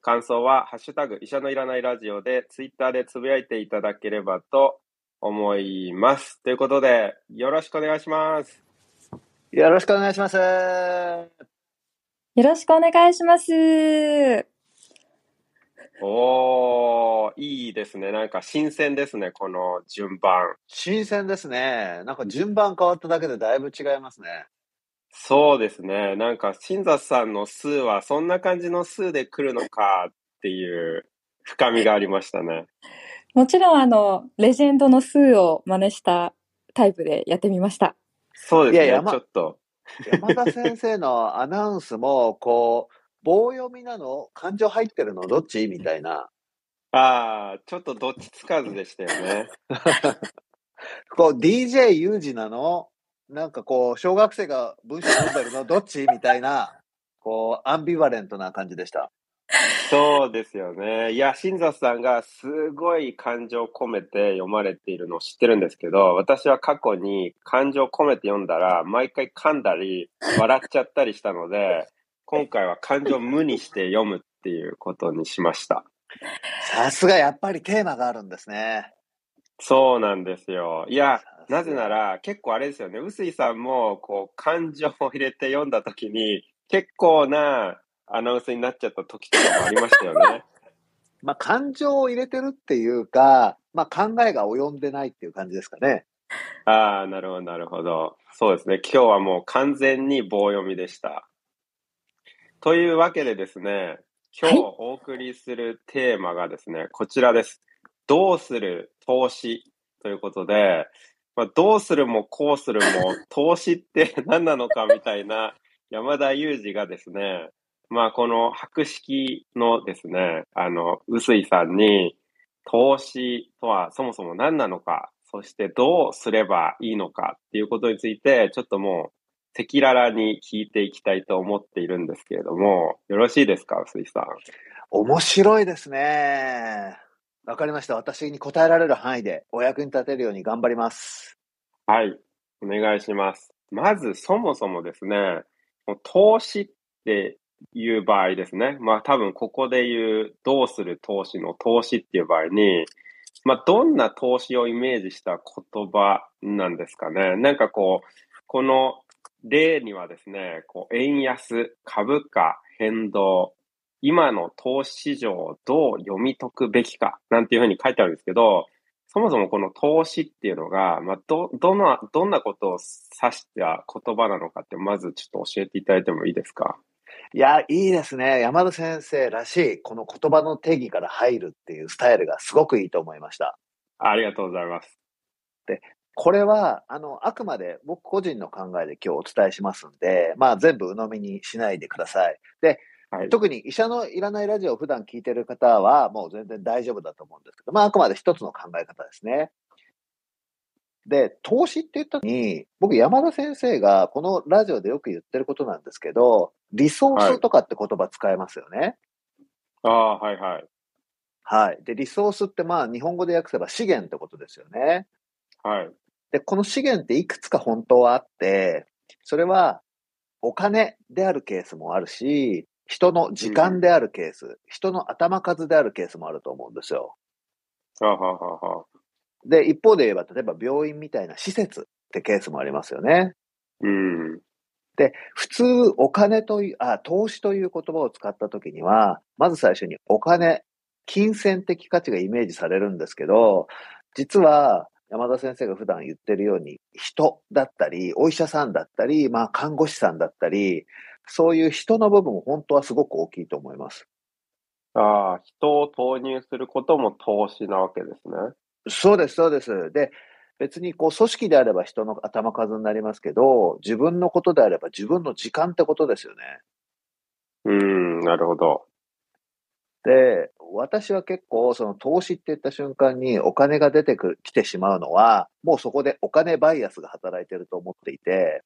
感想は、ハッシュタグ、医者のいらないラジオで、ツイッターでつぶやいていただければと思います。ということで、よろしくお願いします。よろしくお願いします。よろしくお願いします。おー、いいですね。なんか新鮮ですね、この順番。新鮮ですね。なんか順番変わっただけでだいぶ違いますね。そうですね。なんか、新雑さんの数はそんな感じの数で来るのかっていう深みがありましたね。もちろん、あの、レジェンドの数を真似したタイプでやってみました。そうですね、ちょっと。山田先生のアナウンスも、こう、棒読みなの感情入ってるのどっち？みたいな。ああ、ちょっとどっちつかずでしたよね。こう、DJ ユージなの？なんかこう、小学生が文章読んでるのどっち？みたいな、こう、アンビバレントな感じでした。そうですよね。いや、新座さんがすごい感情を込めて読まれているのを知ってるんですけど、私は過去に感情を込めて読んだら、毎回噛んだり、笑っちゃったりしたので、今回は感情を無にして読むっていうことにしました。さすがやっぱりテーマがあるんですね。そうなんですよ。いや、なぜなら、結構あれですよね、臼井さんも、こう、感情を入れて読んだときに、結構なアナウンスになっちゃった時とかもありましたよね。まあ、感情を入れてるっていうか、まあ、考えが及んでないっていう感じですかね。ああ、なるほど、なるほど。そうですね。今日はもう完全に棒読みでした。というわけでですね、今日お送りするテーマがですね、こちらです。どうする投資ということで、まあ、どうするもこうするも投資って 何なのかみたいな山田裕二がですね、まあこの博識のですね、あの、臼井さんに投資とはそもそも何なのか、そしてどうすればいいのかっていうことについて、ちょっともう赤裸々に聞いていきたいと思っているんですけれども、よろしいですか、臼井さん？面白いですね。わかりました。私に答えられる範囲でお役に立てるように頑張ります。はい。お願いします。まず、そもそもですね、投資っていう場合ですね。まあ多分ここで言う、どうする投資の投資っていう場合に、まあどんな投資をイメージした言葉なんですかね。なんかこう、この例にはですね、こう円安、株価、変動、今の投資市場をどう読み解くべきか、なんていうふうに書いてあるんですけど、そもそもこの投資っていうのが、まあ、ど、どんな、どんなことを指した言葉なのかって、まずちょっと教えていただいてもいいですか？いや、いいですね。山田先生らしい、この言葉の定義から入るっていうスタイルがすごくいいと思いました。ありがとうございます。で、これは、あの、あくまで僕個人の考えで今日お伝えしますんで、まあ全部鵜呑みにしないでください。で、はい、特に医者のいらないラジオを普段聞いてる方はもう全然大丈夫だと思うんですけど、まああくまで一つの考え方ですね。で、投資って言った時に、僕山田先生がこのラジオでよく言ってることなんですけど、リソースとかって言葉使えますよね。はい、ああ、はいはい。はい。で、リソースってまあ日本語で訳せば資源ってことですよね。はい。で、この資源っていくつか本当はあって、それはお金であるケースもあるし、人の時間であるケース、うん、人の頭数であるケースもあると思うんですよ。ははははで、一方で言えば、例えば病院みたいな施設ってケースもありますよね。うん。で、普通お金という、あ、投資という言葉を使ったときには、まず最初にお金、金銭的価値がイメージされるんですけど、実は山田先生が普段言ってるように、人だったり、お医者さんだったり、まあ看護師さんだったり、そういう人の部分、本当はすごく大きいと思います。ああ、人を投入することも投資なわけですね。そうです、そうです。で、別にこう組織であれば人の頭数になりますけど、自分のことであれば自分の時間ってことですよね。うん、なるほど。で、私は結構、その投資って言った瞬間にお金が出てくきてしまうのは、もうそこでお金バイアスが働いてると思っていて、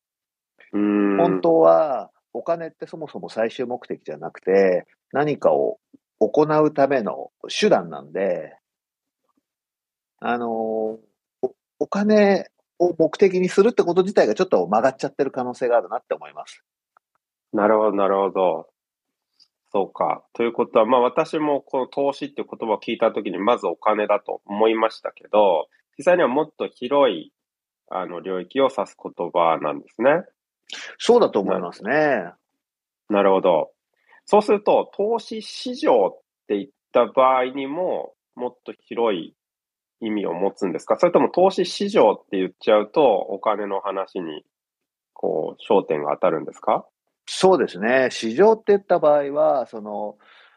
本当はお金ってそもそも最終目的じゃなくて、何かを行うための手段なんで、あの、おお金を目的にするってこと自体がちょっと曲がっちゃってる可能性があるなって思います。なるほど、なるほど。そうか。ということは、まあ私もこの投資っていう言葉を聞いたときに、まずお金だと思いましたけど、実際にはもっと広いあの領域を指す言葉なんですね。そうだと思いますね。なるほど。そうすると、投資市場って言った場合にも、もっと広い意味を持つんですか？それとも投資市場って言っちゃうと、お金の話に、こう、焦点が当たるんですか？そうですね。市場って言った場合は、その、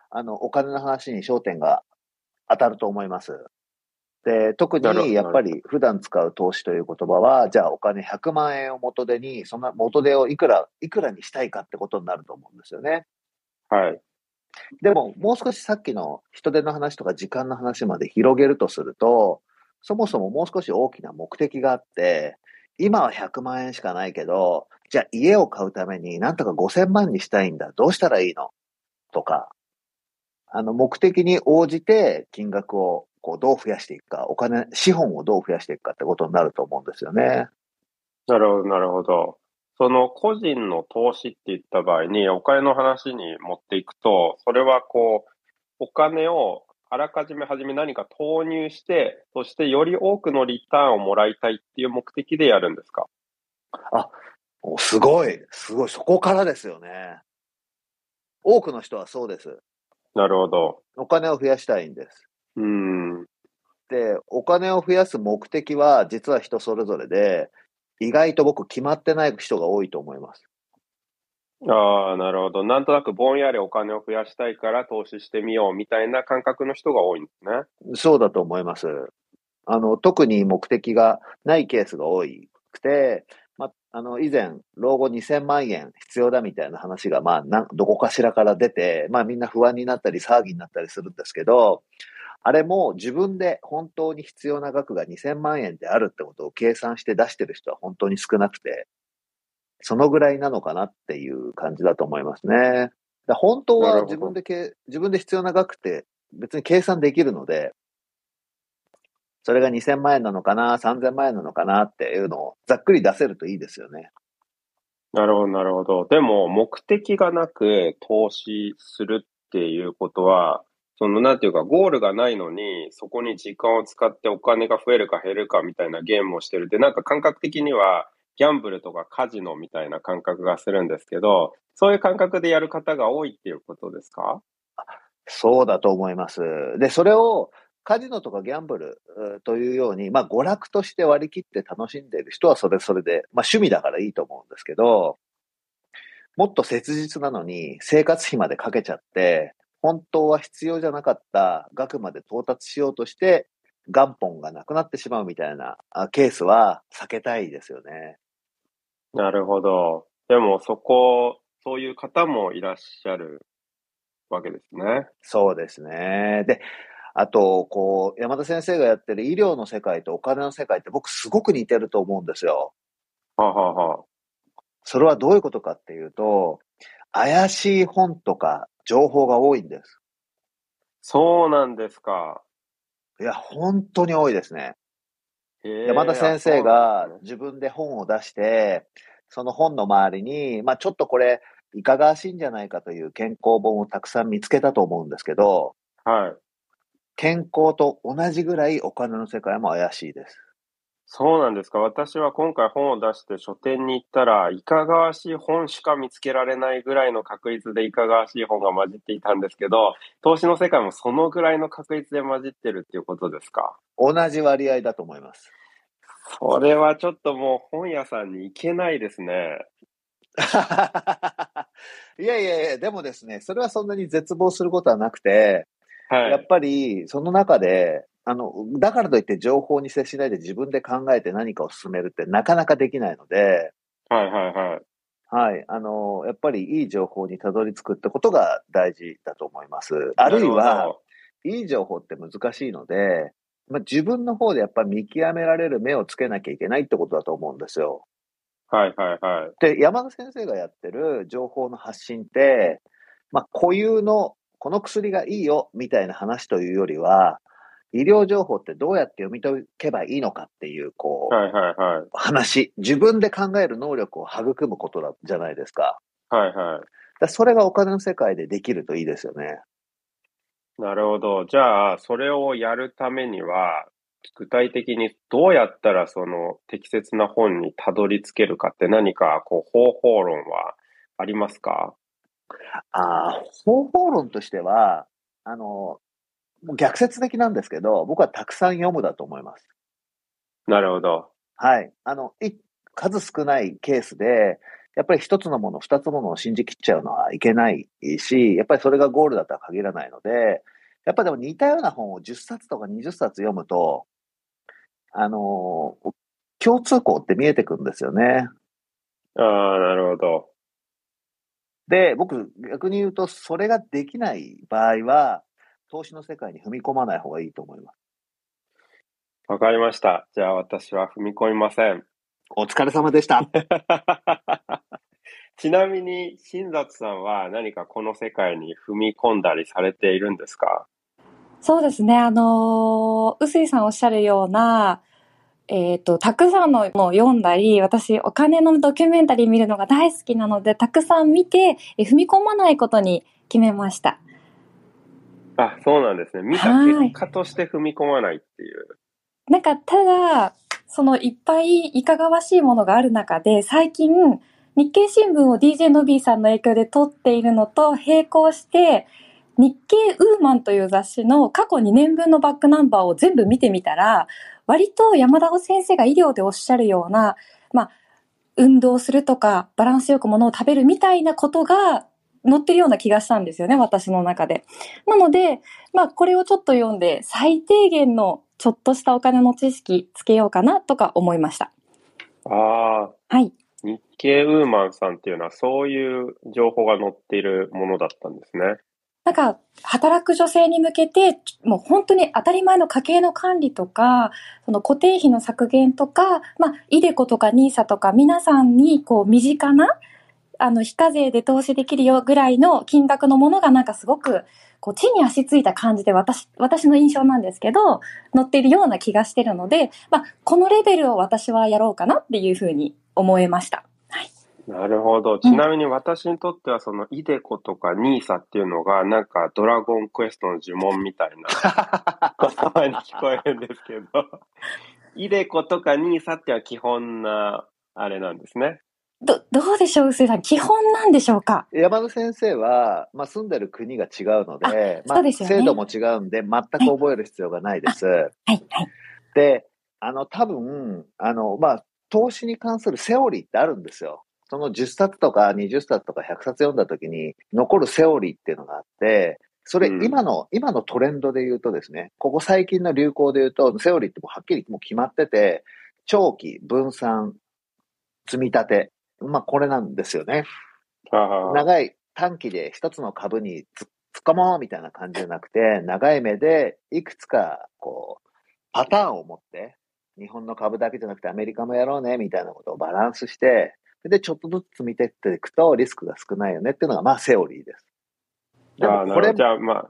あの、お金の話に焦点が当たると思います。で、特にやっぱり普段使う投資という言葉は、じゃあお金100万円を元手に、その元手をいくら、いくらにしたいかってことになると思うんですよね。はい。でも、もう少しさっきの人手の話とか時間の話まで広げるとすると、そもそももう少し大きな目的があって、今は100万円しかないけど、じゃあ家を買うためになんとか5000万にしたいんだ。どうしたらいいの？とか、あの、目的に応じて金額をこう、どう増やしていくか、お金、資本をどう増やしていくかってことになると思うんですよね。なるほど、なるほど。その個人の投資って言った場合に、お金の話に持っていくと、それはこう、お金をあらかじめ初め何か投入して、そしてより多くのリターンをもらいたいっていう目的でやるんですか？あ、すごい、すごい、そこからですよね。多くの人はそうです。なるほど。お金を増やしたいんです。うん。で、お金を増やす目的は実は人それぞれで、意外と僕決まってない人が多いと思います。ああ、なるほど。なんとなくぼんやりお金を増やしたいから投資してみようみたいな感覚の人が多いんですね。そうだと思います。あの、特に目的がないケースが多くて、ま、あの、以前、老後2000万円必要だみたいな話が、まあ、などこかしらから出て、まあみんな不安になったり騒ぎになったりするんですけど、あれも自分で本当に必要な額が2000万円であるってことを計算して出してる人は本当に少なくて、そのぐらいなのかなっていう感じだと思いますね。本当は自分でけ、自分で必要な額って別に計算できるので、それが2000万円なのかな、3000万円なのかなっていうのをざっくり出せるといいですよね。なるほど、なるほど。でも、目的がなく投資するっていうことは、その、なんていうか、ゴールがないのに、そこに時間を使ってお金が増えるか減るかみたいなゲームをしてるって、なんか感覚的には、ギャンブルとかカジノみたいな感覚がするんですけど、そういう感覚でやる方が多いっていうことですか？そうだと思います。で、それをカジノとかギャンブルというように、まあ娯楽として割り切って楽しんでいる人はそれそれで、まあ趣味だからいいと思うんですけど、もっと切実なのに生活費までかけちゃって、本当は必要じゃなかった額まで到達しようとして、元本がなくなってしまうみたいなケースは避けたいですよね。なるほど。でもそこ、そういう方もいらっしゃるわけですね。そうですね。で、あと、こう、山田先生がやってる医療の世界とお金の世界って僕すごく似てると思うんですよ。はあ、ははあ、それはどういうことかっていうと、怪しい本とか情報が多いんです。そうなんですか。いや、本当に多いですね。山田先生が自分で本を出して、その本の周りに、まあちょっとこれ、いかがわしいんじゃないかという健康本をたくさん見つけたと思うんですけど、はい。健康と同じぐらいお金の世界も怪しいです。そうなんですか。私は今回本を出して書店に行ったら、いかがわしい本しか見つけられないぐらいの確率でいかがわしい本が混じっていたんですけど、投資の世界もそのぐらいの確率で混じってるっていうことですか？同じ割合だと思います。それはちょっともう本屋さんに行けないですね。いやいやいや、でもですね、それはそんなに絶望することはなくて、はい、やっぱりその中であの、だからといって情報に接しないで自分で考えて何かを進めるってなかなかできないので、はいはいはい。はい。あの、やっぱりいい情報にたどり着くってことが大事だと思います。あるいは、いい情報って難しいので、まあ、自分の方でやっぱり見極められる目をつけなきゃいけないってことだと思うんですよ。はいはいはい。で、山田先生がやってる情報の発信って、まあ、固有のこの薬がいいよみたいな話というよりは、医療情報ってどうやって読み解けばいいのかっていう、こう、はいはいはい。話、自分で考える能力を育むことだじゃないですか。はいはい。だそれがお金の世界でできるといいですよね。なるほど。じゃあ、それをやるためには、具体的にどうやったらその適切な本にたどり着けるかって何かこう方法論はありますか？ああ、方法論としては、あの、もう逆説的なんですけど、僕はたくさん読むだと思います。なるほど。はい。あの、い数少ないケースで、やっぱり一つのもの、二つのものを信じきっちゃうのはいけないし、やっぱりそれがゴールだとは限らないので、やっぱでも似たような本を10冊とか20冊読むと、あの、共通項って見えてくるんですよね。ああ、なるほど。で、僕、逆に言うと、それができない場合は、投資の世界に踏み込まない方がいいと思います。わかりました。じゃあ私は踏み込みません。お疲れ様でした。ちなみに、新里さんは何かこの世界に踏み込んだりされているんですか？そうですね。あの、臼井さんおっしゃるような、えっ、と、たくさんののを読んだり、私、お金のドキュメンタリー見るのが大好きなので、たくさん見て、え踏み込まないことに決めました。あ、そうなんですね。見たはい結果として踏み込まないっていう。なんか、ただ、そのいっぱいいかがわしいものがある中で、最近、日経新聞を DJ のびーさんの影響で撮っているのと並行して、日経ウーマンという雑誌の過去2年分のバックナンバーを全部見てみたら、割と山田先生が医療でおっしゃるような、まあ、運動するとか、バランスよくものを食べるみたいなことが載ってるような気がしたんですよね、私の中で。なので、まあ、これをちょっと読んで、最低限のちょっとしたお金の知識つけようかなとか思いました。ああ、はい。日経ウーマンさんっていうのはそういう情報が載っているものだったんですね。なんか、働く女性に向けて、もう本当に当たり前の家計の管理とか、その固定費の削減とか、まあ、イデコとかニーサとか、皆さんにこう身近な、あの、非課税で投資できるよぐらいの金額のものがなんかすごく、こう、地に足ついた感じで私、私の印象なんですけど、載っているような気がしてるので、まあ、このレベルを私はやろうかなっていうふうに思いました。はい。なるほど。ちなみに私にとってはそのイデコとかニーサっていうのがなんかドラゴンクエストの呪文みたいな 言葉に聞こえるんですけど、イデコとかニーサっては基本なあれなんですね。ど、どうでしょう、臼井さん。基本なんでしょうか？山田先生は、まあ、住んでる国が違うので、まあ、そうですよね制度も違うんで、全く覚える必要がないです。はい、はい。で、あの、多分、あの、まあ、投資に関するセオリーってあるんですよ。その10冊とか20冊とか100冊読んだ時に残るセオリーっていうのがあって、それうん今の、今のトレンドで言うとですね、ここ最近の流行で言うと、セオリーってもうはっきりもう決まってて、長期、分散、積み立て。まあこれなんですよね。ああ長い短期で一つの株に突っ込もうみたいな感じじゃなくて、長い目でいくつか、こう、パターンを持って、日本の株だけじゃなくてアメリカもやろうねみたいなことをバランスして、で、ちょっとずつ積み立てていくとリスクが少ないよねっていうのが、まあ、セオリーです。でああ、もこれなるほど。じゃあ、まあ、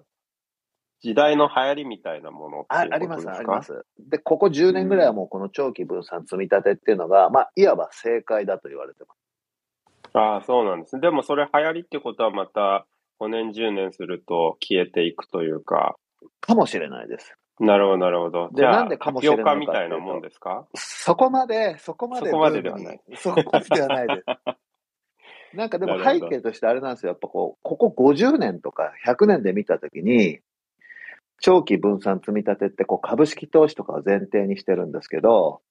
時代の流行りみたいなものっていうああります、あります。で、ここ10年ぐらいはもうこの長期分散積み立てっていうのが、まあ、いわば正解だと言われてます。ああ、そうなんですね。でもそれ流行りってことはまた5年、10年すると消えていくというか。かもしれないです。なるほど、なるほど。でじゃあ、なんでかもしれないみたいなもんですか？そこまで、そこまでそこまでではない。そこまでではないです。なんかでも背景としてあれなんですよ。やっぱこう、ここ50年とか100年で見たときに、長期分散積み立てってこう株式投資とかを前提にしてるんですけど、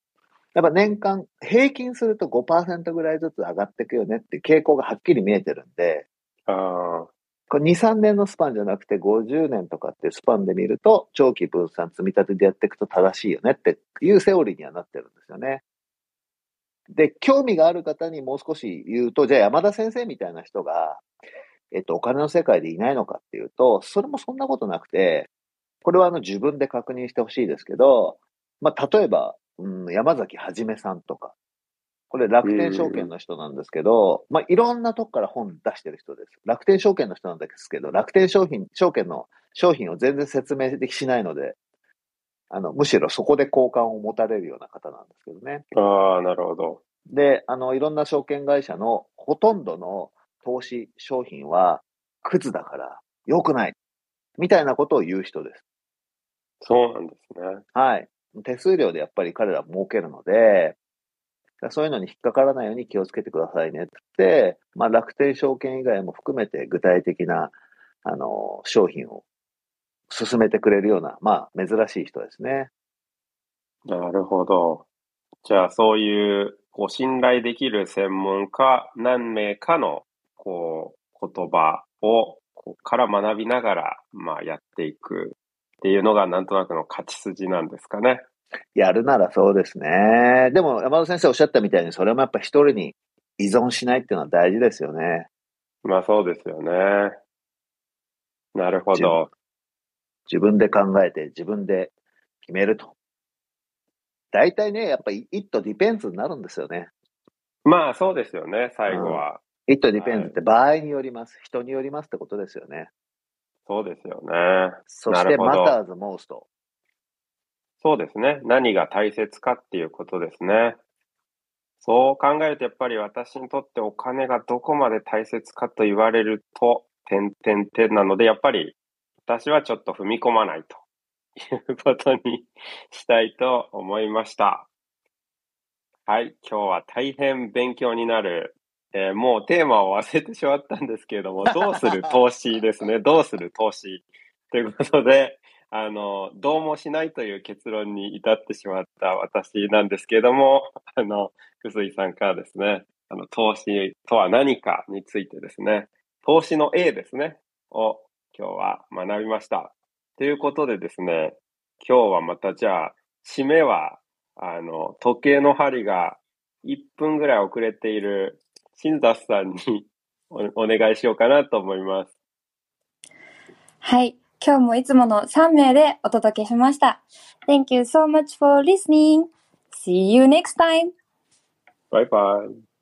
やっぱ年間平均すると5%ぐらいずつ上がっていくよねっていう傾向がはっきり見えてるんで、ああ、これ2、3年のスパンじゃなくて50年とかってスパンで見ると、長期分散積み立てでやっていくと正しいよねっていうセオリーにはなってるんですよね。で、興味がある方にもう少し言うと、じゃあ山田先生みたいな人が、えっと、お金の世界でいないのかっていうと、それもそんなことなくて、これはあの自分で確認してほしいですけど、まあ、例えば、うん、山崎はじめさんとか、これ楽天証券の人なんですけど、まあ、いろんなとこから本出してる人です。楽天証券の人なんですけど、楽天商品、証券の商品を全然説明できしないので、あの、むしろそこで好感を持たれるような方なんですけどね。ああ、なるほど。で、あの、いろんな証券会社のほとんどの投資商品は、クズだから良くない。みたいなことを言う人です。そうなんですね。はい。手数料でやっぱり彼ら儲けるので、そういうのに引っかからないように気をつけてくださいねって、まあ、楽天証券以外も含めて具体的な、あの、商品を進めてくれるような、まあ、珍しい人ですね。なるほど。じゃあ、そういう、こう、信頼できる専門家何名かの、こう、言葉を、こうから学びながら、まあ、やっていくっていうのが、なんとなくの勝ち筋なんですかね。やるならそうですね。でも、山田先生おっしゃったみたいに、それもやっぱ一人に依存しないっていうのは大事ですよね。まあそうですよね。なるほど。自分で考えて自分で決めると。大体ね、やっぱり it depends になるんですよね。まあそうですよね、最後は。うん、it depends って場合によります、はい、人によりますってことですよね。そうですよね。そして matters most。そうですね。何が大切かっていうことですね。そう考えると、やっぱり私にとってお金がどこまで大切かと言われると、点々点なので、やっぱり私はちょっと踏み込まないということにしたいと思いました。はい、今日は大変勉強になる、えー、もうテーマを忘れてしまったんですけれども、どうする投資ですね。どうする投資ということで、あの、どうもしないという結論に至ってしまった私なんですけれども、あの、臼井さんからですね、あの、投資とは何かについてですね、投資の A ですね、を今日は学びました。ということでですね、今日はまたじゃあ、締めは、あの、時計の針が1分ぐらい遅れている新雑さんにお願いしようかなと思います。はい。今日もいつもの3名でお届けしました。Thank you so much for listening. See you next time. Bye bye.